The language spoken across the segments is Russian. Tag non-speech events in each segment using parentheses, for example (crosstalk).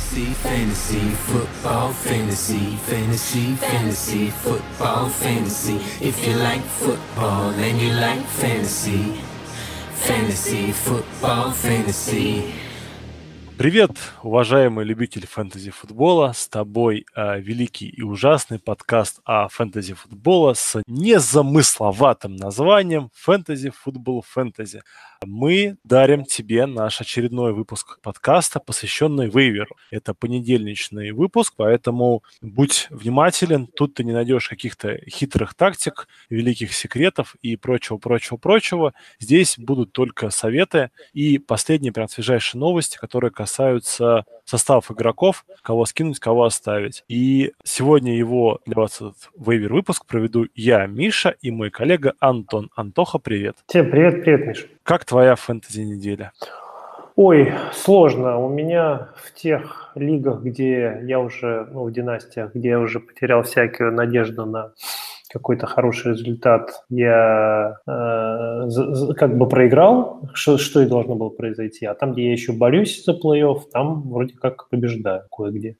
Fantasy, fantasy, football, fantasy, fantasy, fantasy, football, fantasy. If you like football and you like fantasy, fantasy, football, fantasy. Привет, уважаемый любитель фэнтези-футбола! С тобой э, великий и ужасный подкаст о фэнтези-футбола с незамысловатым названием «Фэнтези-футбол фэнтези». Мы дарим тебе наш очередной выпуск подкаста, посвященный вейверу. Это понедельничный выпуск, поэтому будь внимателен. Тут ты не найдешь каких-то хитрых тактик, великих секретов и прочего-прочего-прочего. Здесь будут только советы и последние прям свежайшие новости, которые касаются составов игроков, кого скинуть, кого оставить. И сегодня его для вас этот вейвер выпуск проведу я, Миша, и мой коллега Антон. Антоха, привет. Всем привет, привет, Миша. Как твоя фэнтези-неделя? Ой, сложно. У меня в тех лигах, где я уже, ну, в династиях, где я уже потерял всякую надежду на какой-то хороший результат, я э, как бы проиграл, что, что и должно было произойти. А там, где я еще борюсь за плей-офф, там вроде как побеждаю кое-где.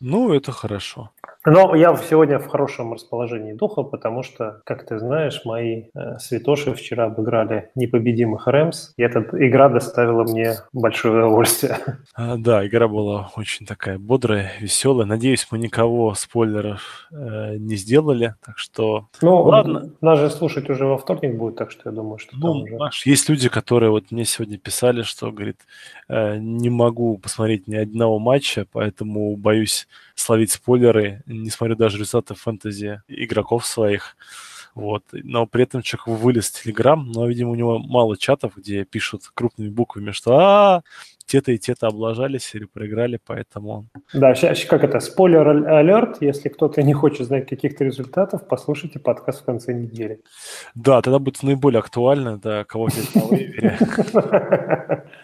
Ну, это хорошо. Но я сегодня в хорошем расположении духа, потому что, как ты знаешь, мои э, святоши вчера обыграли непобедимых Рэмс, и эта игра доставила мне большое удовольствие. А, да, игра была очень такая бодрая, веселая. Надеюсь, мы никого спойлеров э, не сделали, так что... Ну, ладно. Нас же слушать уже во вторник будет, так что я думаю, что ну, уже... Маш, есть люди, которые вот мне сегодня писали, что, говорит, э, не могу посмотреть ни одного матча, поэтому боюсь словить спойлеры, не смотрю даже результаты фэнтези игроков своих. Вот. Но при этом человек вылез в Телеграм, но, видимо, у него мало чатов, где пишут крупными буквами, что а, те-то и те-то облажались или проиграли, поэтому... Да, сейчас как это, спойлер алерт, если кто-то не хочет знать каких-то результатов, послушайте подкаст в конце недели. Да, тогда будет наиболее актуально, да, кого взять на. (laughs) (laughs)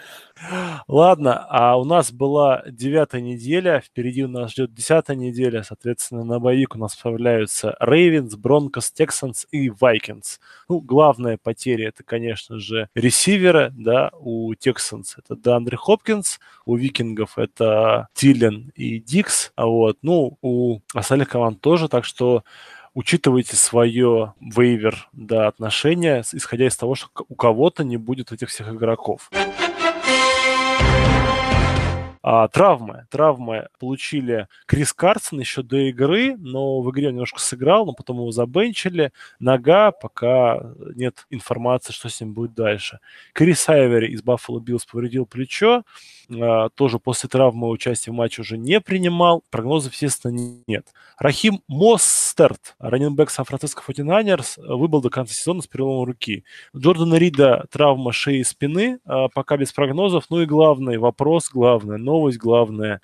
Ладно, а у нас была девятая неделя, впереди у нас ждет десятая неделя, соответственно, на боевик у нас справляются Рейвенс, Бронкос, Тексанс и Вайкинс. Ну, главная потеря это, конечно же, ресиверы, да, у Тексанс это Дандре Хопкинс, у Викингов это Тиллен и Дикс, а вот, ну, у остальных команд тоже, так что учитывайте свое вейвер да, отношение, исходя из того, что у кого-то не будет этих всех игроков. А, травмы. Травмы получили Крис Карсон еще до игры, но в игре он немножко сыграл, но потом его забенчили. Нога, пока нет информации, что с ним будет дальше. Крис Айвери из Баффало Биллс повредил плечо. А, тоже после травмы участия в матче уже не принимал. Прогнозов, естественно, нет. Рахим Мостерт, running back Сан-Франциско 49 выбыл до конца сезона с переломом руки. Джордана Рида травма шеи и спины, а, пока без прогнозов. Ну и главный вопрос, главная новость, главное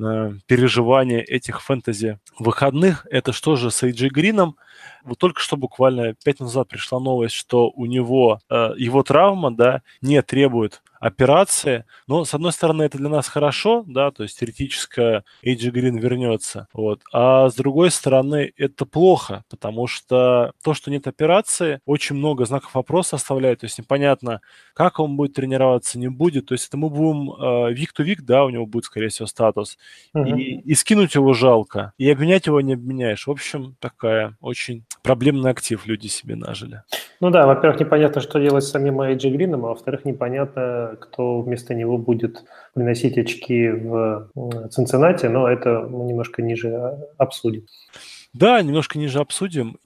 а, переживание этих фэнтези выходных. Это что же с Эйджи Грином? Вот только что буквально пять назад пришла новость, что у него его травма, да, не требует операции. Но, с одной стороны, это для нас хорошо, да, то есть теоретически Эйджи Грин вернется. Вот. А с другой стороны, это плохо, потому что то, что нет операции, очень много знаков вопроса оставляет. То есть непонятно, как он будет тренироваться, не будет. То есть это мы будем вик-то-вик, да, у него будет, скорее всего, статус. Uh-huh. И, и скинуть его жалко, и обменять его не обменяешь. В общем, такая очень проблемный актив люди себе нажили. Ну да, во-первых, непонятно, что делать с самим Эйджи Грином, а во-вторых, непонятно, кто вместо него будет приносить очки в Цинциннати, но это мы немножко ниже а, обсудим. Да, немножко ниже обсудим.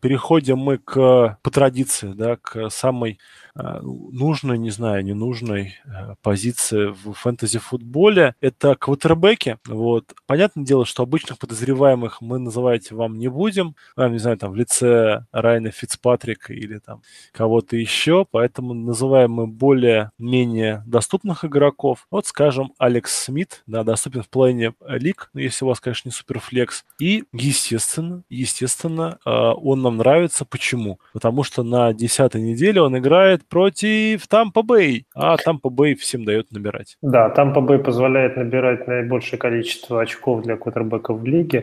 Переходим мы к, по традиции, да, к самой нужной, не знаю, ненужной э, позиции в фэнтези-футболе. Это квотербеки. Вот. Понятное дело, что обычных подозреваемых мы называть вам не будем. А, не знаю, там в лице Райана Фицпатрика или там кого-то еще. Поэтому называем мы более-менее доступных игроков. Вот, скажем, Алекс Смит, да, доступен в плане лиг, ну, если у вас, конечно, не суперфлекс. И, естественно, естественно, а, он нам нравится. Почему? Потому что на 10 неделе он играет играет против Тампа Бэй, а Тампа Бэй всем дает набирать. Да, Тампа Бэй позволяет набирать наибольшее количество очков для квотербеков в лиге.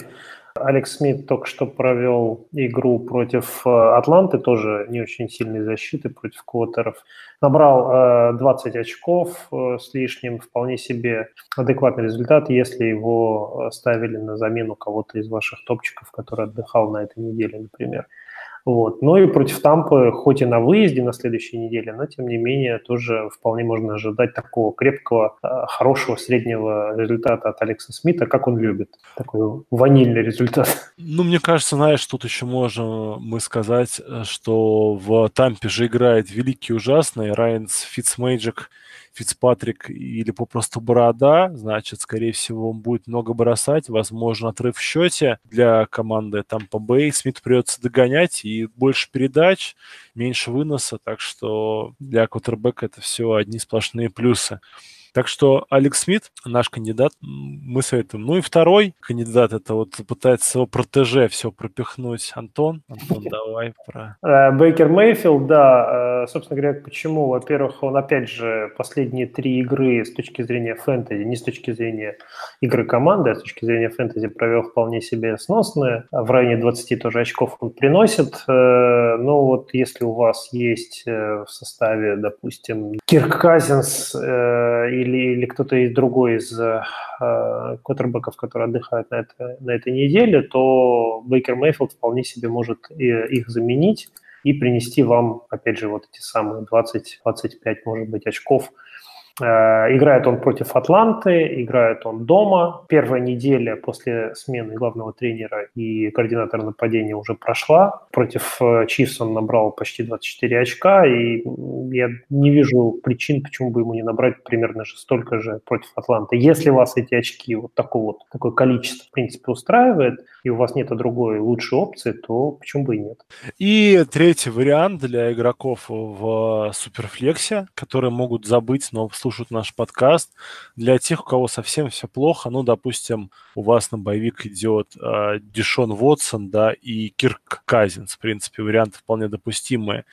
Алекс Смит только что провел игру против э, Атланты, тоже не очень сильной защиты против квотеров. Набрал 20 очков с лишним, вполне себе адекватный результат, если его ставили на замену кого-то из ваших топчиков, который отдыхал на этой неделе, например. Вот. Ну и против Тампы, хоть и на выезде на следующей неделе, но тем не менее тоже вполне можно ожидать такого крепкого, э, хорошего среднего результата от Алекса Смита, как он любит. Такой ванильный результат. Ну, мне кажется, знаешь, тут еще можем мы сказать, э, что в Тампе же играет великий ужасный Райанс Фитцмейджик – Фицпатрик или попросту Борода, значит, скорее всего, он будет много бросать, возможно, отрыв в счете для команды там по Бэй. Смит придется догонять и больше передач, меньше выноса, так что для кутербека это все одни сплошные плюсы. Так что Алекс Смит, наш кандидат, мы советуем. Ну и второй кандидат, это вот пытается его протеже все пропихнуть. Антон, Антон, (laughs) давай про... Э, Бейкер Мейфилд, да, э, собственно говоря, почему? Во-первых, он опять же последние три игры с точки зрения фэнтези, не с точки зрения игры команды, а с точки зрения фэнтези провел вполне себе сносные. В районе 20 тоже очков он приносит. Э, но вот если у вас есть в составе, допустим, Кирк Казинс или или, или кто-то из другой из э, квотербеков, которые отдыхают на, это, на этой неделе, то Бейкер Мейфилд вполне себе может их заменить и принести вам, опять же, вот эти самые 20-25, может быть, очков – Э, играет он против Атланты, играет он дома. Первая неделя после смены главного тренера и координатора нападения уже прошла. Против э, Чивс он набрал почти 24 очка, и я не вижу причин, почему бы ему не набрать примерно же столько же против Атланты. Если вас эти очки, вот такое вот такое количество, в принципе, устраивает, и у вас нет другой лучшей опции, то почему бы и нет. И третий вариант для игроков в Суперфлексе, которые могут забыть, но слушают наш подкаст. Для тех, у кого совсем все плохо, ну, допустим, у вас на боевик идет э, Дишон Вотсон, да, и Кирк Казинс. В принципе, варианты вполне допустимые.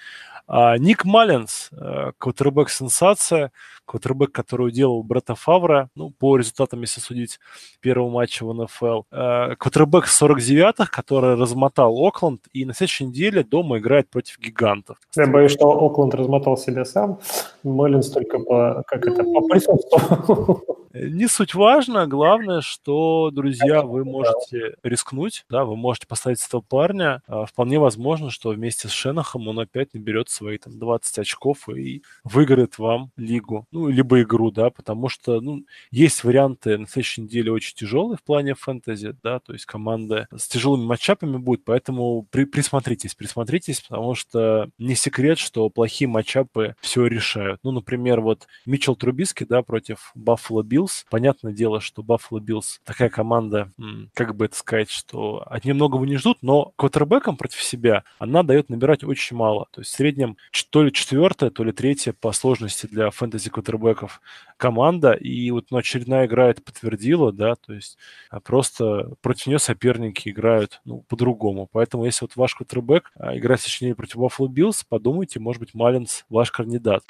А, Ник Маллинс, э, квотербек сенсация, квотербек, который уделал Бретта Фавра, ну, по результатам, если судить, первого матча в НФЛ. Э, квотербек 49-х, который размотал Окленд, и на следующей неделе дома играет против гигантов. Я боюсь, что Окленд размотал себя сам, Маллинс только по, как это, по присутствию. Не суть важно, главное, что, друзья, вы можете рискнуть, да, вы можете поставить этого парня. А, вполне возможно, что вместе с Шенаханом он опять наберет свои там 20 очков и выиграет вам лигу, ну, либо игру, да, потому что, ну, есть варианты на следующей неделе очень тяжелые в плане фэнтези, да, то есть команда с тяжелыми matchup ами будет, поэтому при, присмотритесь, присмотритесь, потому что не секрет, что плохие matchup ы все решают. Ну, например, вот Митчел Трубиски, да, против Баффало Билл, Биллс. Понятное дело, что Баффало Биллс такая команда, как бы это сказать, что от нее многого не ждут, но квотербеком против себя она дает набирать очень мало. То есть в среднем то ли четвертая, то ли третья по сложности для фэнтези квотербеков команда. И вот ну, очередная игра это подтвердила, да, то есть а, просто против нее соперники играют ну, по-другому. Поэтому если вот ваш квотербек а, играет сочинение против Баффало Биллс, подумайте, может быть, Маллинс ваш кандидат.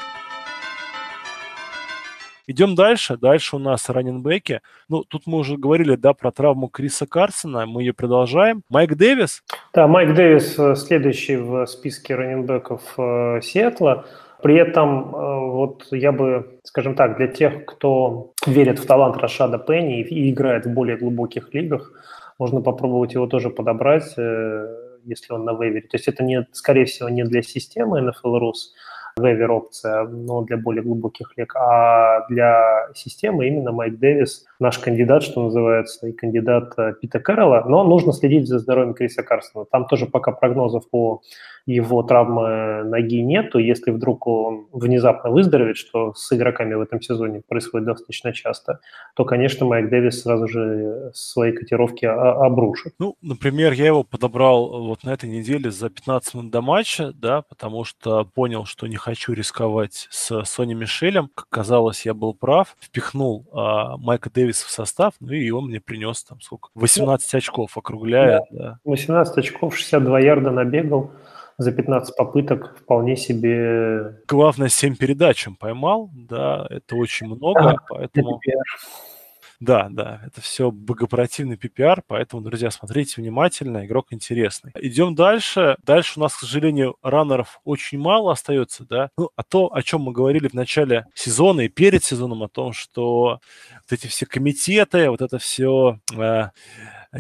Идем дальше. Дальше у нас раненбеки. Ну, тут мы уже говорили, да, про травму Криса Карсона. Мы ее продолжаем. Майк Дэвис. Да, Майк Дэвис э, следующий в списке раненбеков э, Сиэтла. При этом, э, вот я бы, скажем так, для тех, кто верит в талант Рашада Пенни и играет в более глубоких лигах, можно попробовать его тоже подобрать, если он на вейвере. То есть это, не, скорее всего, не для системы NFL Rus, вейвер опция, но для более глубоких лег. А для системы именно Майк Дэвис наш кандидат, что называется, и кандидат э, Пита Кэрролла. Но нужно следить за здоровьем Криса Карсона. Там тоже пока прогнозов по его травмы ноги нету. Если вдруг он внезапно выздоровеет, что с игроками в этом сезоне происходит достаточно часто, то, конечно, Майк Дэвис сразу же свои котировки обрушит. Ну, например, я его подобрал вот на этой неделе за 15 минут до матча, да, потому что понял, что не хочу рисковать с Сони Мишелем. Как казалось, я был прав. Впихнул а, Майка Дэвиса в состав, ну и он мне принес там сколько? 18 очков, округляя. Да. Да. 18 очков, 62 ярда набегал за 15 попыток вполне себе... Главное, 7 передач он поймал, да, это очень много, а, поэтому... Да, да, это все богопротивный PPR, поэтому, друзья, смотрите внимательно, игрок интересный. Идем дальше. Дальше у нас, к сожалению, раннеров очень мало остается, да. Ну, а то, о чем мы говорили в начале сезона и перед сезоном, о том, что вот эти все комитеты, вот это все э,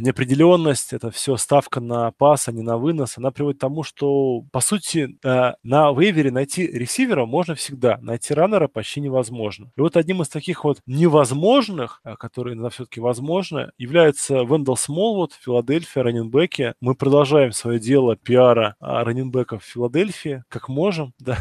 неопределенность, это все ставка на пас, а не на вынос, она приводит к тому, что, по сути, э, на вейвере найти ресивера можно всегда, найти раннера почти невозможно. И вот одним из таких вот невозможных, э, которые иногда все-таки возможны, является Вендел Смолвуд, Филадельфия, раненбеки. Мы продолжаем свое дело пиара а, раненбеков в Филадельфии, как можем, (laughs) да.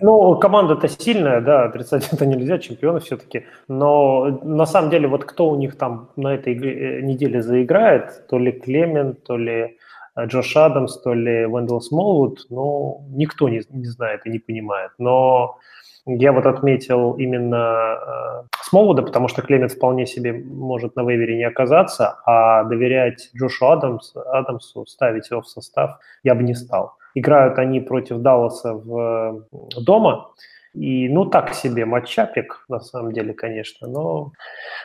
Ну, команда-то сильная, да, отрицать (laughs) это нельзя, чемпионы все-таки, но на самом деле вот кто у них там на этой э, неделе заиграл, играет, то ли Клемент, то ли э, Джош Адамс, то ли Вендел Смолвуд, ну, никто не, не знает и не понимает. Но я вот отметил именно э, Смолвуда, потому что Клемент вполне себе может на вейвере не оказаться, а доверять Джошу Адамс, Адамсу, ставить его в состав я бы не стал. Играют они против Далласа в, дома, и, ну, так себе матчапик, на самом деле, конечно. Но,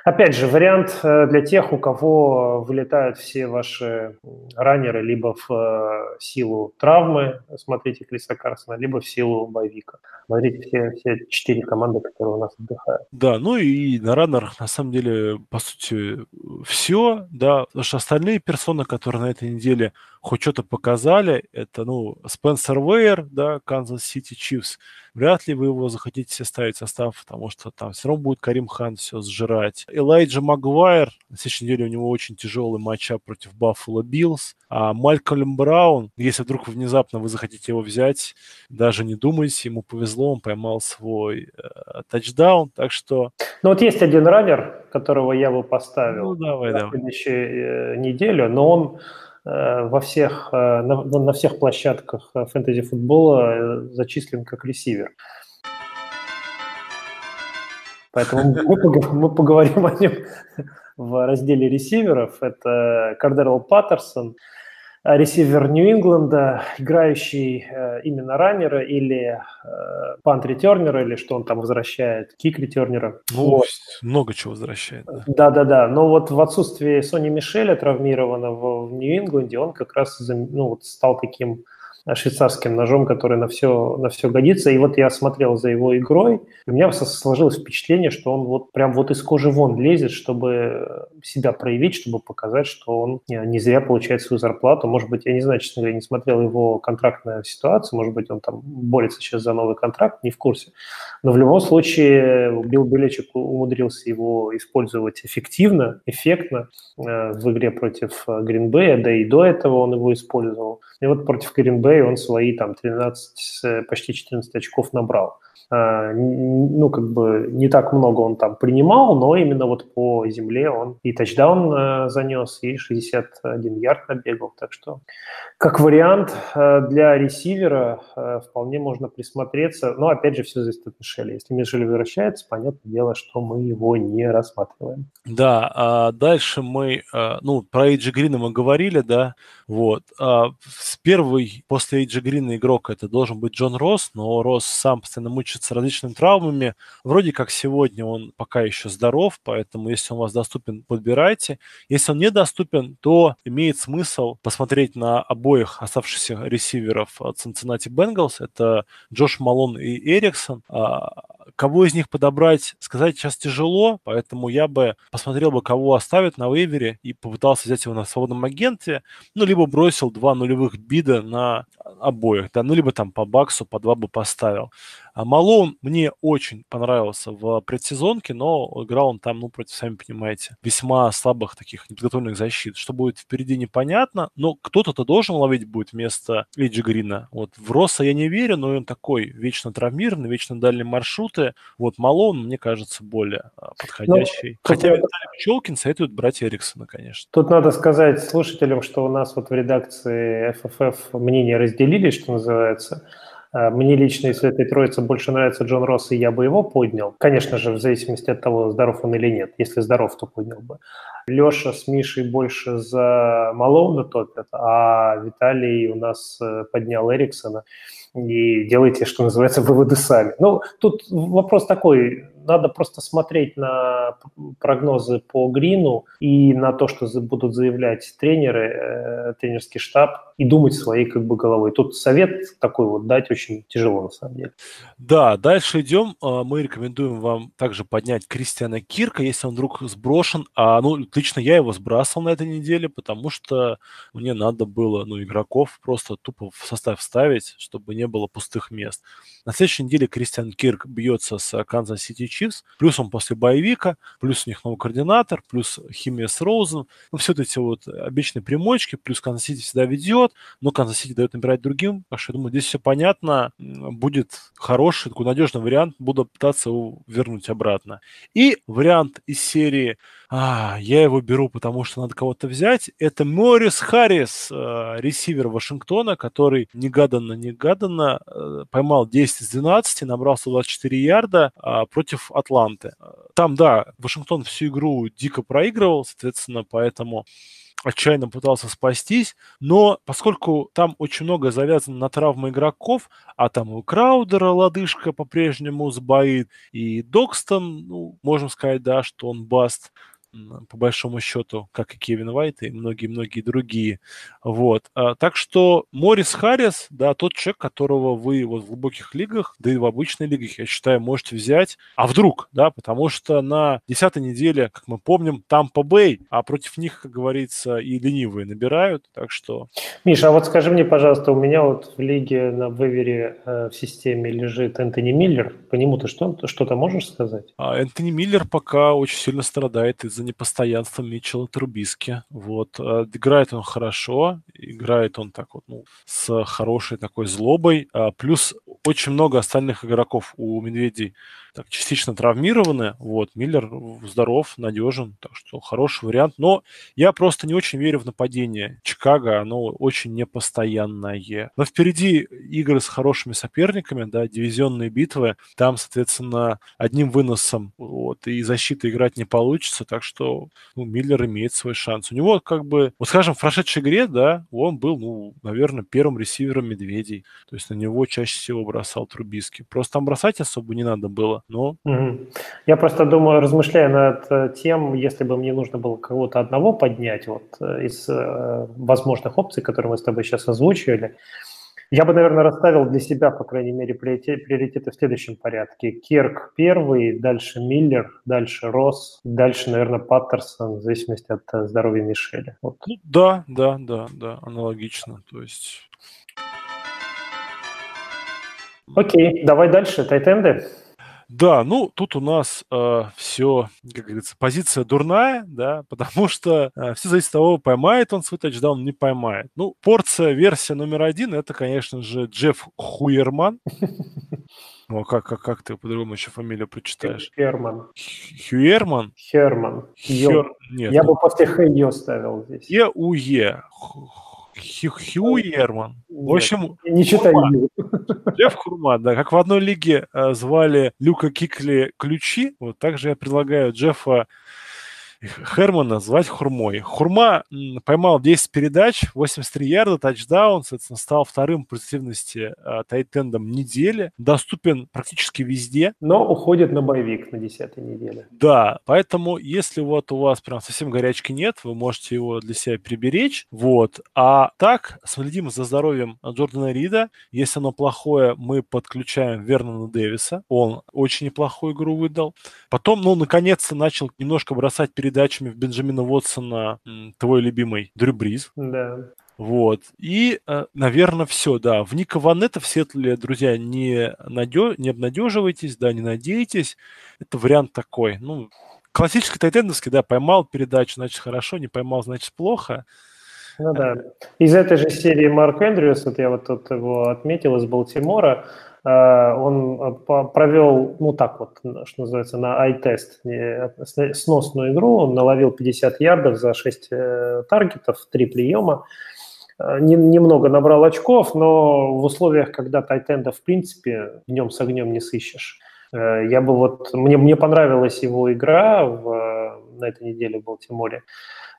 опять же, вариант э, для тех, у кого вылетают все ваши раннеры либо в э, силу травмы, смотрите Криса Карсона, либо в силу боевика. Смотрите все, все четыре команды, которые у нас отдыхают. Да, ну и на раннерах, на самом деле, по сути, все, да, потому что остальные персоны, которые на этой неделе хоть что-то показали, это, ну, Спенсер Уэйр, да, Канзас Сити Чифс, вряд ли вы его захотите ставить в состав, потому что там все равно будет Карим Хант все сжирать. Элайджа Магуайр, на следующей неделе у него очень тяжелый матч против Баффало Биллс. А Малькольм Браун, если вдруг внезапно вы захотите его взять, даже не думайте, ему повезло, он поймал свой э, тачдаун, так что... Ну вот есть один runner, которого я бы поставил ну, давай, на давай. следующую э, неделю, но он во всех, э, на, на всех площадках э, фэнтези-футбола зачислен как ресивер. Поэтому мы, поговорим о нем (laughs) в разделе ресиверов. Это Кардерл Паттерсон, Э, ресивер Нью-Ингланда, играющий э, именно раннера или э, пант-ретернера, или что он там возвращает, кик-ретернера. Ну, вот. много чего возвращает. Да-да-да, но вот в отсутствии Сони Мишеля, травмированного в Нью-Ингланде, он как раз ну, вот стал таким швейцарским ножом, который на все, на все годится. И вот я смотрел за его игрой, и у меня сложилось впечатление, что он вот прям вот из кожи вон лезет, чтобы себя проявить, чтобы показать, что он не зря получает свою зарплату. Может быть, я не знаю, честно говоря, не смотрел его контрактную ситуацию, может быть, он там борется сейчас за новый контракт, не в курсе. Но в любом случае Билл Беличек умудрился его использовать эффективно, эффектно э, в игре против Гринбея, да и до этого он его использовал. И вот против Гринбея он свои там 13, почти 14 очков набрал. А, ну, как бы не так много он там принимал, но именно вот по земле он и тачдаун э, занес, и 61 ярд набегал. Так что, как вариант э, для ресивера э, вполне можно присмотреться. Но, опять же, все зависит от Мишеля. Если Мишель возвращается, понятное дело, что мы его не рассматриваем. Да, а дальше мы, ну, про Эйджи Грина мы говорили, да, вот. А с первый после Эйджи Грина игрок это должен быть Джон Росс, но Росс сам постоянно мучается мучается различными травмами. Вроде как сегодня он пока еще здоров, поэтому если он у вас доступен, подбирайте. Если он недоступен, то имеет смысл посмотреть на обоих оставшихся ресиверов от Cincinnati Bengals. Это Джош Малон и Эриксон. А, кого из них подобрать, сказать сейчас тяжело, поэтому я бы посмотрел бы, кого оставят на вейвере и попытался взять его на свободном агенте, ну, либо бросил два нулевых бида на обоих, да, ну, либо там по баксу по два бы поставил. А Малоун мне очень понравился в предсезонке, но играл он там, ну, против, сами понимаете, весьма слабых таких неподготовленных защит. Что будет впереди, непонятно, но кто-то-то должен ловить будет вместо Эйджи Грина. Вот в Росса я не верю, но он такой вечно травмированный, вечно дальние маршруты. Вот Малоун, мне кажется, более а, подходящий. Ну, Хотя Виталий Пчелкин советует брать Эриксона, конечно. Тут надо сказать слушателям, что у нас вот в редакции FFF мнения разделились, что называется. Э, мне лично из этой троицы больше нравится Джон Росс, и я бы его поднял. Конечно же, в зависимости от того, здоров он или нет. Если здоров, то поднял бы. Леша с Мишей больше за Малоуна топят, а Виталий у нас э, поднял Эриксона. И делайте, что называется, выводы сами. Ну, тут вопрос такой, надо просто смотреть на прогнозы по Грину и на то, что будут заявлять тренеры, э, тренерский штаб, и думать своей как бы головой. Тут совет такой вот дать очень тяжело на самом деле. Да, дальше идем. А, мы рекомендуем вам также поднять Кристиана Кирка, если он вдруг сброшен. А, ну, лично я его сбрасывал на этой неделе, потому что мне надо было, ну, игроков просто тупо в состав ставить, чтобы не было пустых мест. На следующей неделе Кристиан Кирк бьется с Канзас Чифс, плюс он после боевика, плюс у них новый координатор, плюс химия с Роузен. Ну, все эти вот обычные примочки, плюс Канзас Сити всегда ведет, но Канзас Сити дает набирать другим, так что я думаю, здесь все понятно, будет хороший, такой надежный вариант, буду пытаться его вернуть обратно. И вариант из серии а, я его беру, потому что надо кого-то взять. Это Морис Харрис, э, ресивер Вашингтона, который нежданно-негаданно э, поймал 10 из 12, набрал 124 ярда э, против Атланты. Там, да, Вашингтон всю игру дико проигрывал, соответственно, поэтому отчаянно пытался спастись, но поскольку там очень много завязано на травмы игроков, а там у Краудера лодыжка по-прежнему сбоит, и Докстон, ну, можем сказать, да, что он баст, по большому счету, как и Кевин Уайт и многие-многие другие. Вот. А, так что Морис Харрис, да, тот человек, которого вы вот в глубоких лигах, да и в обычной лигах, я считаю, можете взять. А вдруг, да, потому что на десятой неделе, как мы помним, там по Бэй, а против них, как говорится, и ленивые набирают, так что... Миша, а вот скажи мне, пожалуйста, у меня вот в лиге на вывере э, в системе лежит Энтони Миллер, по нему ты что, что-то можешь сказать? А Энтони Миллер пока очень сильно страдает из за непостоянства Митчелла Трубиски. Вот. Э, играет он хорошо, играет он так вот, ну, с хорошей такой злобой. А, плюс очень много остальных игроков у Медведей так, частично травмированы. Вот, Миллер здоров, надежен, так что хороший вариант. Но я просто не очень верю в нападение Чикаго, оно очень непостоянное. Но впереди игры с хорошими соперниками, да, дивизионные битвы. Там, соответственно, одним выносом вот, и защиты играть не получится, так что ну, Миллер имеет свой шанс. У него как бы, вот скажем, в прошедшей игре, да, он был, ну, наверное, первым ресивером Медведей. То есть на него чаще всего бросал Трубиски. Просто там бросать особо не надо было но... Я просто думаю, размышляя над э, тем, если бы мне нужно было кого-то одного поднять вот э, из э, возможных опций, которые мы с тобой сейчас озвучивали, я бы, наверное, расставил для себя, по крайней мере, приоритеты в следующем порядке. Кирк первый, дальше Миллер, дальше Росс, дальше, наверное, Паттерсон, в зависимости от здоровья Мишеля. Вот. Ну, да, да, да, да, аналогично. То есть... Окей, давай дальше, тайтенды. Да, ну тут у нас э, все, как говорится, позиция дурная, да, потому что э, все зависит от того, поймает он свой тачдаун, не поймает. Ну, порция, версия номер один, это, конечно же, Джефф Хуерман. Ну, а как, как, как ты по-другому еще фамилию прочитаешь? Херман. Хюерман? Херман. Хер... Нет. Я ну... бы после Х ее ставил здесь. Е-У-Е. Хьюерман. В общем, не читай. (laughs) Лев Хурман, да, как в одной лиге э, звали Люка Кикли ключи, вот также я предлагаю Джеффа Хермана звать Хурмой. Хурма поймал 10 передач, 83 ярда, тачдаун, соответственно, стал вторым по позитивности э, тайтендом недели, доступен практически везде. Но уходит на боевик на 10 неделе. Да, поэтому если вот у вас прям совсем горячки нет, вы можете его для себя приберечь, вот. А так, следим за здоровьем Джордана Рида. Если оно плохое, мы подключаем Вернона Дэвиса. Он очень неплохую игру выдал. Потом, ну, наконец-то начал немножко бросать перед передачами в Бенджамина Уотсона твой любимый Дрю Бриз. Да. Вот. И, э, наверное, все, да. В Ника Ванета в Сетле, друзья, не, надё... не обнадеживайтесь, да, не надейтесь. Это вариант такой. Ну, классический тайтендовский, да, поймал передачу, значит, хорошо, не поймал, значит, плохо. Ну да. Из этой же серии Марк Эндрюс, вот я вот тут его отметил, из Балтимора, он э, провел, ну так вот, что называется, на ай-тест сносную игру, он наловил 50 ярдов за 6 э, таргетов, 3 приема, немного набрал очков, но в условиях, когда тайтенда в принципе днем с огнем не сыщешь. Я бы вот, мне, мне понравилась его игра в, на этой неделе в Балтиморе.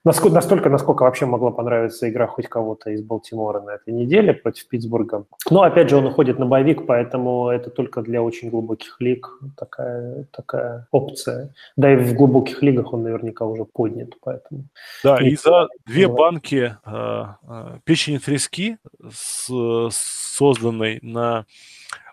Насколько, настолько, насколько вообще могла понравиться игра хоть кого-то из Балтимора на этой неделе против Питтсбурга. Но, опять же, он уходит на боевик, поэтому это только для очень глубоких лиг такая, такая опция. Да и в глубоких лигах он наверняка уже поднят, поэтому... Да, и за две банки э, э, печени трески, с, созданной на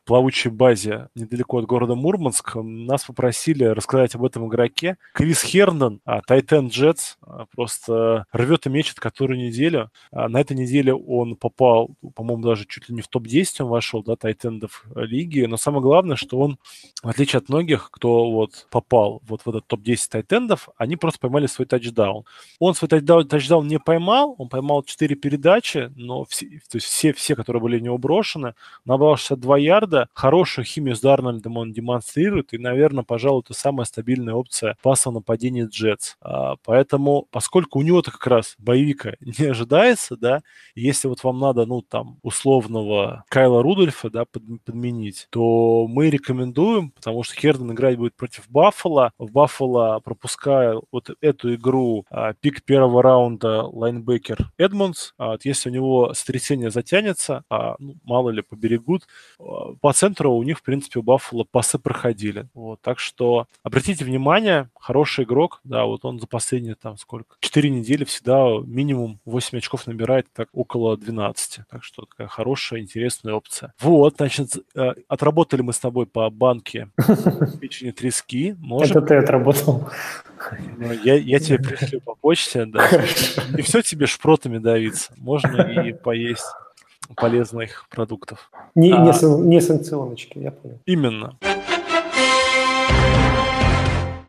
плавучей базе недалеко от города Мурманск, нас попросили рассказать об этом игроке. Крис Хернан, Тайтен Джетс, просто рвет и мечет которую неделю. А на этой неделе он попал, по-моему, даже чуть ли не в топ-10 он вошел, да, тайтендов лиги. Но самое главное, что он, в отличие от многих, кто вот попал вот в этот топ-10 тайтендов, они просто поймали свой тачдаун. Он свой тачдаун, тачдаун не поймал, он поймал 4 передачи, но все, то есть все, все, которые были у него брошены, набрал 62 ярда, года. Хорошую химию с Дарнольдом он демонстрирует, и, наверное, пожалуй, это самая стабильная опция паса нападения Джетс. А, поэтому, поскольку у него-то как раз боевика (laughs) не ожидается, да, если вот вам надо, ну, там, условного Кайла Рудольфа, да, под, подменить, то мы рекомендуем, потому что Херден играть будет против Баффала. В Баффало, пропуская вот эту игру, а, пик первого раунда лайнбекер Эдмонс, а, вот если у него сотрясение затянется, а, ну, мало ли, поберегут, а, по центру у них, в принципе, у Баффало пасы проходили. Вот, так что обратите внимание, хороший игрок, да, вот он за последние там сколько, 4 недели всегда минимум 8 очков набирает, так около 12. Так что такая хорошая, интересная опция. Вот, значит, э, отработали мы с тобой по банке (laughs) печени трески. Можем... Это ты отработал. Ну, я, я тебе пришлю по почте, да. (laughs) Не все тебе шпротами давиться. Можно и поесть полезных продуктов. Не, а, не, не санкционочки, я понял. Именно.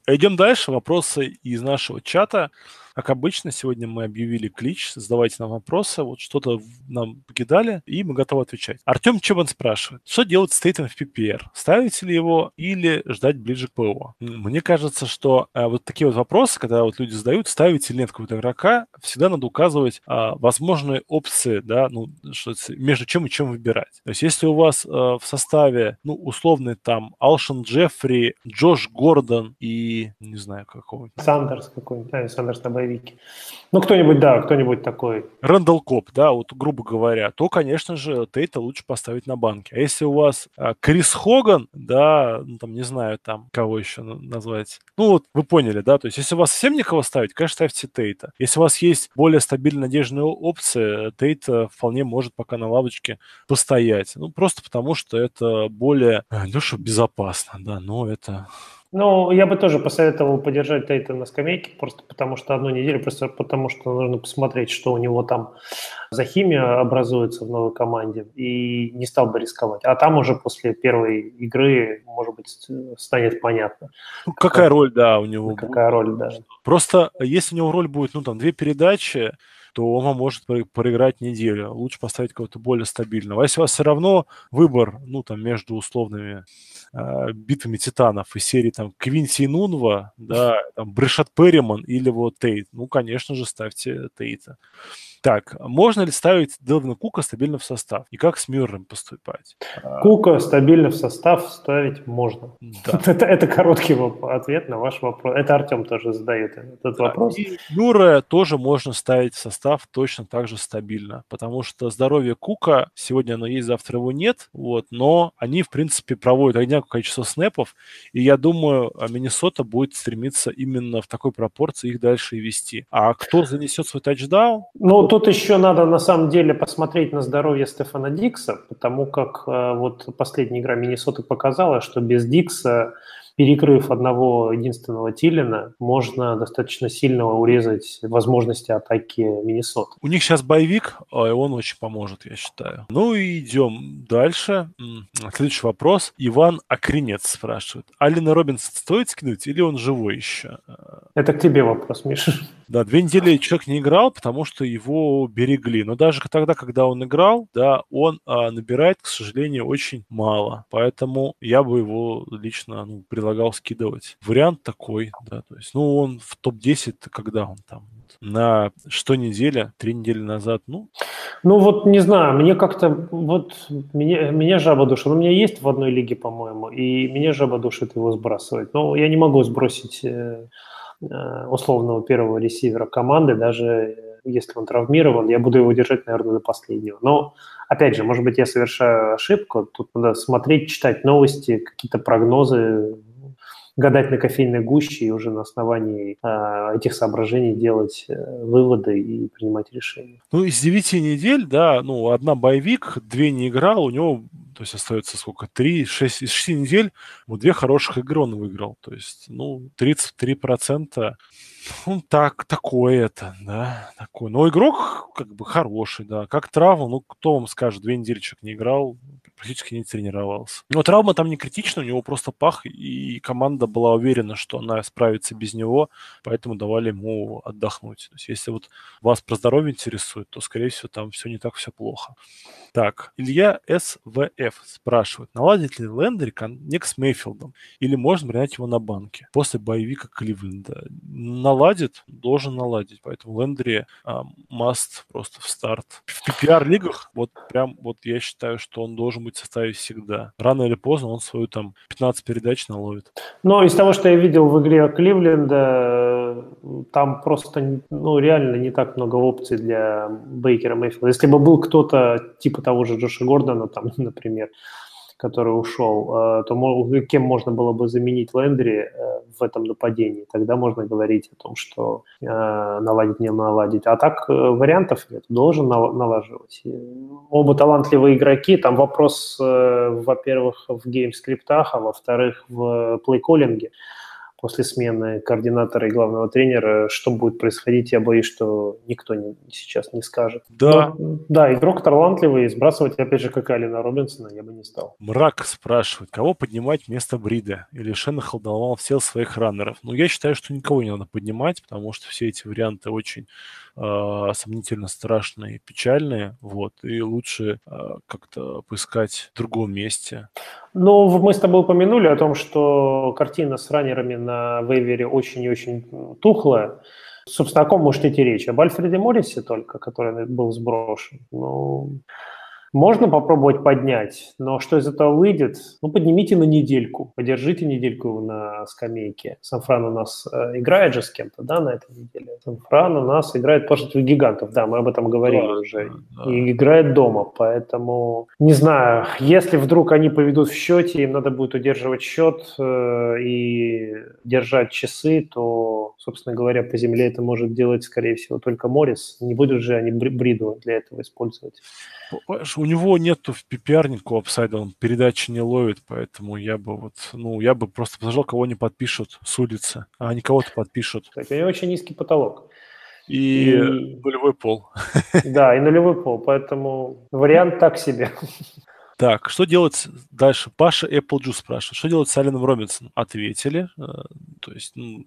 Идем дальше. Вопросы из нашего чата. Как обычно, сегодня мы объявили клич, задавайте нам вопросы, вот что-то нам покидали, и мы готовы отвечать. Артем Чебан спрашивает, что делать с Тейтом в PPR? Ставить ли его или ждать ближе к ПО? Мне кажется, что а, вот такие вот вопросы, когда вот люди задают, ставить или нет какого-то игрока, всегда надо указывать а, возможные опции, да, ну, что между чем и чем выбирать. То есть если у вас а, в составе, ну, условный там Алшин Джеффри, Джош Гордон и, не знаю, какого-нибудь. Сандерс какой-нибудь, а, Сандерс на боевике. Ну, кто-нибудь, да, кто-нибудь такой. Рэндалл Коп, да, вот грубо говоря, то, конечно же, Тейта лучше поставить на банке. А если у вас а, Крис Хоган, да, ну, там, не знаю, там, кого еще назвать. Ну, вот, вы поняли, да, то есть если у вас совсем никого ставить, конечно, ставьте Тейта. Если у вас есть более стабильная, надежная опция, Тейта вполне может пока на лавочке постоять. Ну, просто потому, что это более, ну, что безопасно, да, но это ну, я бы тоже посоветовал подержать Тейта на скамейке, просто потому что одну неделю, просто потому что нужно посмотреть, что у него там за химия образуется в новой команде, и не стал бы рисковать. А там уже после первой игры, может быть, станет понятно. Ну, какая роль, да, у него Какая будет. роль, да. Просто если у него роль будет, ну, там, две передачи, то он может проиграть неделю. Лучше поставить кого-то более стабильного. А если у вас все равно выбор, ну, там, между условными э, битвами титанов из серии там Квинси Нунва, да, там Брешат Перриман или вот Тейт, ну, конечно же, ставьте Тейта. Так, можно ли ставить Делвина Кука стабильно в состав? И как с Мюррем поступать? А, Кука стабильно в состав ставить можно. Да. (laughs) это, это короткий ответ на ваш вопрос. Это Артем тоже задает этот да. вопрос. И Мюррея тоже можно ставить в состав точно так же стабильно, потому что здоровье Кука, сегодня оно есть, завтра его нет, вот, но они, в принципе, проводят одинаковое количество снэпов, и я думаю, Миннесота будет стремиться именно в такой пропорции их дальше и вести. А кто занесет свой тачдаун? Ну, тут еще надо на самом деле посмотреть на здоровье Стефана Дикса, потому как э, вот последняя игра Миннесоты показала, что без Дикса перекрыв одного единственного Тилина, можно достаточно сильно урезать возможности атаки Миннесоты. У них сейчас боевик, и он очень поможет, я считаю. Ну и идем дальше. Следующий вопрос. Иван Акринец спрашивает. Алина Робинсон стоит скинуть или он живой еще? Это к тебе вопрос, Миша. Да, две недели человек не играл, потому что его берегли. Но даже тогда, когда он играл, да, он а, набирает, к сожалению, очень мало. Поэтому я бы его лично ну, предлагал скидывать. Вариант такой, да, то есть, ну, он в топ-10, когда он там? На что неделя, три недели назад, ну? Ну вот, не знаю, мне как-то, вот, меня, меня жаба душит. Он у меня есть в одной лиге, по-моему, и меня жаба душит его сбрасывать. Но я не могу сбросить э, э, условного первого ресивера команды, даже если он травмирован, я буду его держать, наверное, до последнего. Но, опять же, может быть, я совершаю ошибку. Тут надо смотреть, читать новости, какие-то прогнозы, гадать на кофейной гуще и уже на основании э, этих соображений делать э, выводы и принимать решения. Ну, из девяти недель, да, ну, одна боевик, две не играл, у него то есть остается сколько? Три, шесть, из шести недель вот две хороших игры он выиграл. То есть, ну, 33% ну, так, такое это, да, такое. Но игрок как бы хороший, да. Как травма, ну, кто вам скажет, две недели человек не играл, практически не тренировался. Но травма там не критична, у него просто пах, и команда была уверена, что она справится без него, поэтому давали ему отдохнуть. То есть если вот вас про здоровье интересует, то, скорее всего, там все не так все плохо. Так, Илья СВФ спрашивает, наладит ли Лендри коннект с Мейфилдом, или можно принять его на банке после боевика Кливленда? Наладит, должен наладить, поэтому Лендри а, must просто в старт. В PPR-лигах, вот прям, вот я считаю, что он должен быть в составе всегда. Рано или поздно он свою там 15 передач наловит. Но из того, что я видел в игре Кливленда, там просто, ну, реально не так много опций для Бейкера Мейфилда. Если бы был кто-то типа того же Джоша Гордона, там, (laughs) например, который ушел, э, то кем можно было бы заменить Лендри э, в этом нападении? Тогда можно говорить о том, что э, наладить, не наладить. А так вариантов нет, должен налаживать. Оба талантливые игроки, там вопрос, во-первых, в гейм-скриптах, а во-вторых, в плей-коллинге после смены координатора и главного тренера, что будет происходить, я боюсь, что никто не, сейчас не скажет. Да. Но, да, игрок талантливый, сбрасывать, опять же, как Алина Робинсона, я бы не стал. Мрак спрашивает, кого поднимать вместо Брида? Или Шенахал доломал всех своих раннеров? Ну, я считаю, что никого не надо поднимать, потому что все эти варианты очень э, сомнительно страшные, печальные, вот, и лучше э, как-то поискать в другом месте. Ну, мы с тобой упомянули о том, что картина с раннерами на вейвере очень и очень тухлая. Собственно, о ком может идти речь? Об Альфреде Моррисе только, который был сброшен. Ну, можно попробовать поднять, но что из этого выйдет? Ну, поднимите на недельку, подержите недельку на скамейке. Санфран у нас э, играет же с кем-то, да, на этой неделе? Санфран у нас играет против гигантов, да, мы об этом говорили да, уже. Да. И играет дома, поэтому, не знаю, если вдруг они поведут в счете, им надо будет удерживать счет э, и держать часы, то, собственно говоря, по земле это может делать, скорее всего, только Моррис. Не будут же они Бриду для этого использовать у него нету в PPR никакого апсайда, он передачи не ловит, поэтому я бы вот, ну, я бы просто подождал, кого не подпишут с улицы, а они кого-то подпишут. Так, у него очень низкий потолок. И, и нулевой пол. Да, и нулевой пол, поэтому вариант так себе. Так, что делать дальше? Паша Apple Juice спрашивает, что делать с Алленом Робинсоном? Ответили. Э, то есть, ну,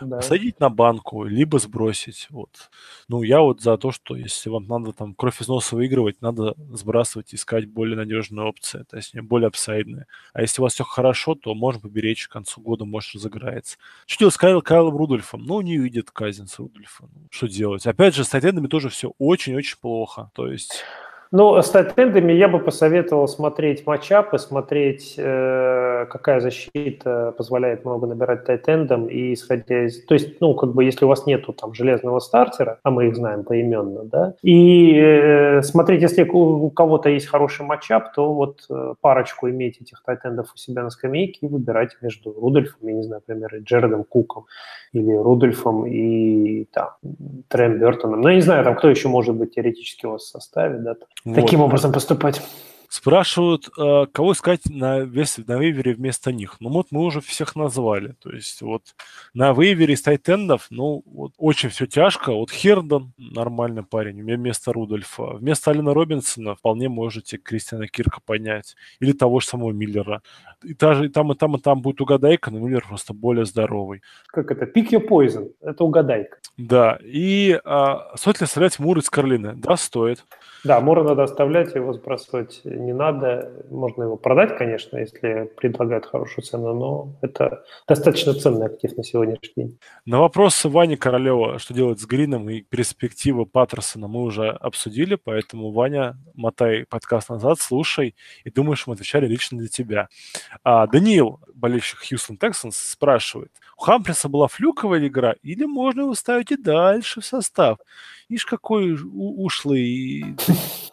да. посадить на банку, либо сбросить. Вот. Ну, я вот за то, что если вам надо там кровь из носа выигрывать, надо сбрасывать, искать более надежные опции, то есть более апсайдные. А если у вас все хорошо, то можно поберечь, к концу года может разыграется. Что делать с Кайл, Кайлом Рудольфом? Ну, не видит Казинс Рудольфа. Ну, что делать? Опять же, с тайтендами тоже все очень-очень плохо. То есть... Ну, с тайтендами я бы посоветовал смотреть матчапы, смотреть, э, какая защита позволяет много набирать тайтендом, и исходя из... То есть, ну, как бы, если у вас нету там железного стартера, а мы их знаем поименно, да, и э, смотреть, если у, кого-то есть хороший матчап, то вот э, парочку иметь этих тайтендов у себя на скамейке и выбирать между Рудольфом, я не знаю, например, и Джередом Куком, или Рудольфом и там, Трэм Бертоном. Ну, я не знаю, там кто еще может быть теоретически у вас в составе, да, вот. таким образом поступать. Спрашивают, а, кого искать на, на вейвере вместо них. Ну вот мы уже всех назвали. То есть вот на вейвере из тайтендов, ну вот очень все тяжко. Вот Хердон, нормальный парень, у меня вместо Рудольфа. Вместо Алина Робинсона вполне можете Кристиана Кирка поднять. Или того же самого Миллера. И, даже, и там, и там, и там будет угадайка, но Миллер просто более здоровый. Как это? Pick your poison. Это угадайка. Да. И а, стоит ли оставлять Мур из Карлины? Да, стоит. Да, Мура надо оставлять, его сбрасывать не надо. Можно его продать, конечно, если предлагают хорошую цену, но это достаточно ценный актив на сегодняшний день. На вопрос Вани Королева, что делать с Грином и перспективы Паттерсона, мы уже обсудили, поэтому, Ваня, мотай подкаст назад, слушай, и думаешь, мы отвечали лично для тебя. А, Даниил, болельщик Хьюстон Texans, спрашивает, у Хамприса была флюковая игра или можно его ставить и дальше в состав? Ишь, какой ушлый,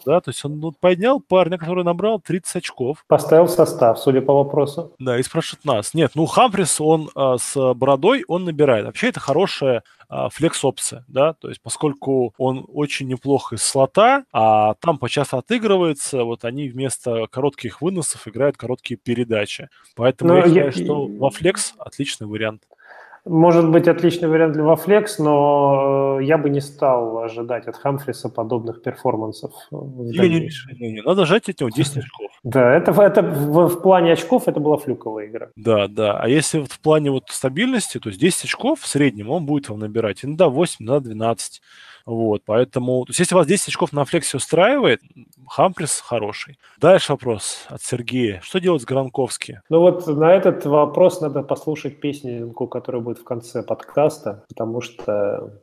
да, то есть он ну, поднял парня, который набрал 30 очков. Поставил состав, судя по вопросу. Да, и спрашивает нас. Нет, ну Хамфрис, он а, с бородой, он набирает. Вообще это хорошая а, флекс-опция, да, то есть поскольку он очень неплохо из слота, а там почасно отыгрывается, вот они вместо коротких выносов играют короткие передачи. Поэтому Но я считаю, что во флекс отличный вариант. Может быть, отличный вариант для Вафлекс, но э, я бы не стал ожидать от Хамфриса подобных перформансов. Не, не, не, не, надо жать от него 10 очков. (laughs) Да, это, это в, в плане очков это была флюковая игра. Да, да. А если вот в плане вот стабильности, то есть 10 очков в среднем он будет вам набирать. Иногда 8, иногда 12. Вот, поэтому, то есть если вас 10 очков на флексе устраивает, Хамприс хороший. Дальше вопрос от Сергея. Что делать с Гранковски? Ну вот на этот вопрос надо послушать песню, которая будет в конце подкаста, потому что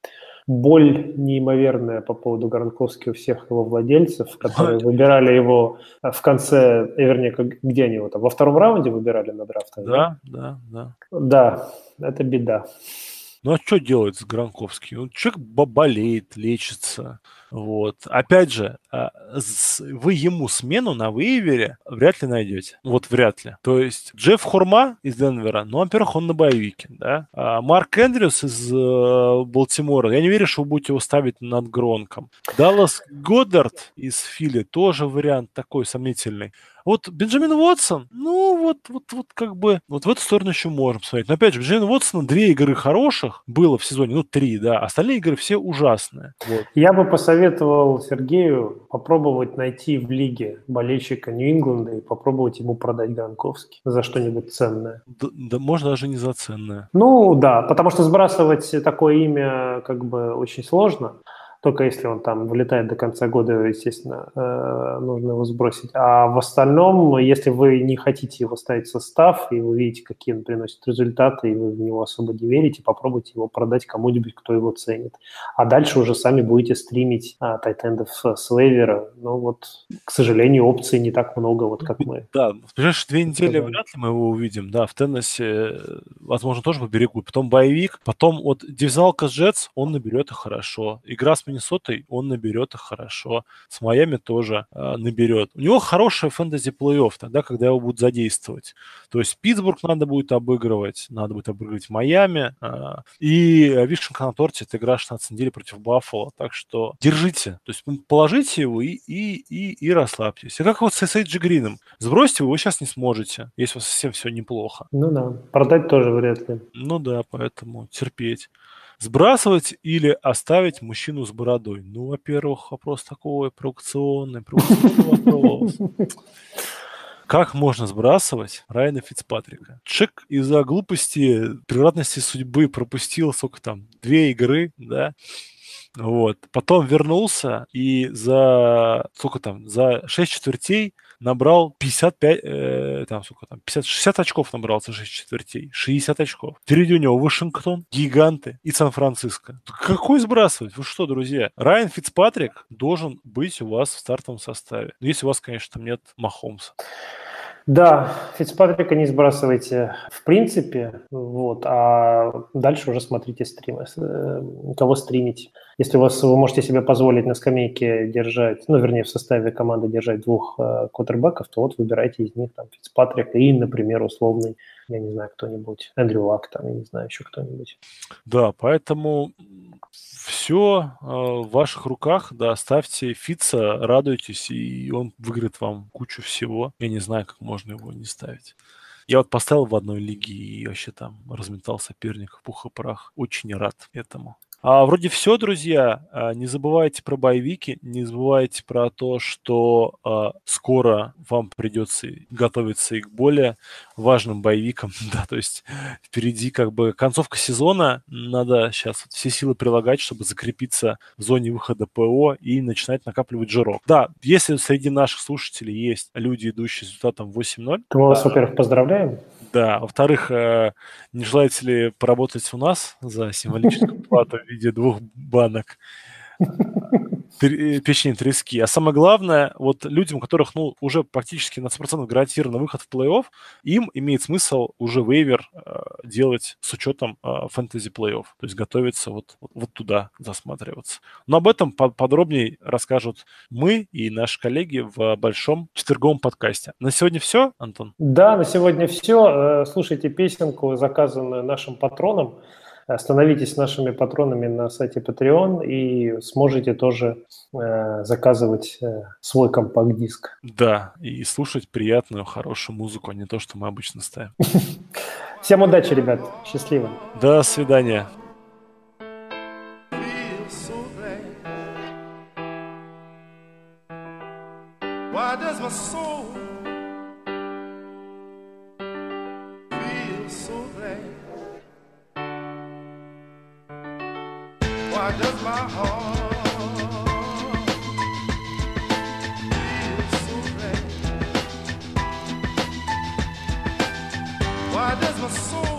боль неимоверная по поводу Гранковски у всех его владельцев, которые (laughs) выбирали его в конце, э, вернее, где они его там, во втором раунде выбирали на драфтах? Да, да, да. Да, это беда. Ну а что делать с Гранковским? Ну, человек болеет, лечится. Вот. Опять же, а, вы ему смену на вейвере вряд ли найдете. Вот вряд ли. То есть Джефф Хурма из Денвера, ну, во-первых, он на боевике, да. А Марк Эндрюс из э, Балтимора, я не верю, что вы будете его ставить над Гронком. Даллас Годдард из Фили тоже вариант такой сомнительный. Вот Бенджамин Уотсон, ну вот, вот, вот как бы, вот в эту сторону еще можем смотреть. Но опять же, Бенджамин Уотсона две игры хороших было в сезоне, ну три, да, остальные игры все ужасные. Вот. Я бы посоветовал Сергею попробовать найти в лиге болельщика Нью-Ингланда и попробовать ему продать Гранковский за что-нибудь ценное. Да, да, можно даже не за ценное. Ну да, потому что сбрасывать такое имя как бы очень сложно. Только если он там вылетает до конца года, естественно, э, нужно его сбросить. А в остальном, если вы не хотите его ставить в состав, и вы видите, какие он приносит результаты, и вы в него особо не верите, попробуйте его продать кому-нибудь, кто его ценит. А дальше уже сами будете стримить а, тайтендов с вейвера. Но вот, к сожалению, опций не так много, вот как мы. Да, в ближайшие две недели вряд ли мы его увидим. Да, в Теннессе, возможно, тоже поберегут. Потом боевик, потом вот дивизионалка с Джетс, он наберет их хорошо. Игра с Миннесотой он наберет их хорошо. С Майами тоже э, наберет. У него хороший фэнтези плей-офф тогда, когда его будут задействовать. То есть Питтсбург надо будет обыгрывать, надо будет обыгрывать Майами. Э, и вишенка на торте – это игра 16 недель против Баффало. Так что держите. То есть положите его и, и, и, и расслабьтесь. И как вот с Эйджи Грином. Сбросьте его вы сейчас не сможете, если у вас совсем все неплохо. Ну да, продать тоже вряд ли. Ну да, поэтому терпеть. Сбрасывать или оставить мужчину с бородой? Ну, во-первых, вопрос такой провокационный, провокационный вопрос. Как можно сбрасывать Райана Фицпатрика? Чек из-за глупости, превратности судьбы пропустил, сколько там, две игры, да? Вот. Потом вернулся и за, сколько там, за 6 четвертей набрал 55, э, там, сколько там, 50, 60 очков набрал за 6 четвертей. 60 очков. Впереди у него Вашингтон, Гиганты и Сан-Франциско. Какой сбрасывать? Вы что, друзья? Райан Фицпатрик должен быть у вас в стартовом составе. Если у вас, конечно, там нет Махомса. Да, Фицпатрика не сбрасывайте в принципе, вот, а дальше уже смотрите стримы, э, кого стримить. Если у вас вы можете себе позволить на скамейке держать, ну, вернее, в составе команды держать двух э, то вот выбирайте из них там Фицпатрик и, например, условный, я не знаю, кто-нибудь, Эндрю Лак, там, я не знаю, еще кто-нибудь. Да, поэтому все э, в ваших руках, да, ставьте Фица, радуйтесь, и он выиграет вам кучу всего. Я не знаю, как можно его не ставить. Я вот поставил в одной лиге и вообще там разметал соперников пух и прах. Очень рад этому. А, вроде все, друзья. А, не забывайте про боевики, не забывайте про то, что а, скоро вам придется готовиться и к более важным боевикам. (laughs) да, то есть впереди как бы концовка сезона. Надо сейчас вот все силы прилагать, чтобы закрепиться в зоне выхода ПО и начинать накапливать жирок. Да, если среди наших слушателей есть люди, идущие с результатом 8-0... То мы вас, во-первых, поздравляем. Да, во-вторых, э, не желаете ли поработать у нас за символическую (laughs) плату в виде двух банок (laughs) печени трески. А самое главное, вот людям, у которых ну, уже практически на 100% гарантирован выход в плей-офф, им имеет смысл уже вейвер э, делать с учетом э, фэнтези плей-офф. То есть готовиться вот, вот, туда, засматриваться. Но об этом по подробнее расскажут мы и наши коллеги в большом четверговом подкасте. На сегодня все, Антон? Да, на сегодня все. Э, слушайте песенку, заказанную нашим патроном. Становитесь нашими патронами на сайте Patreon и сможете тоже э, заказывать э, свой компакт-диск. Да, и слушать приятную, хорошую музыку, а не то, что мы обычно ставим. (laughs) Всем удачи, ребят. Счастливо. До свидания. Why does my heart feel so bad? Why does my soul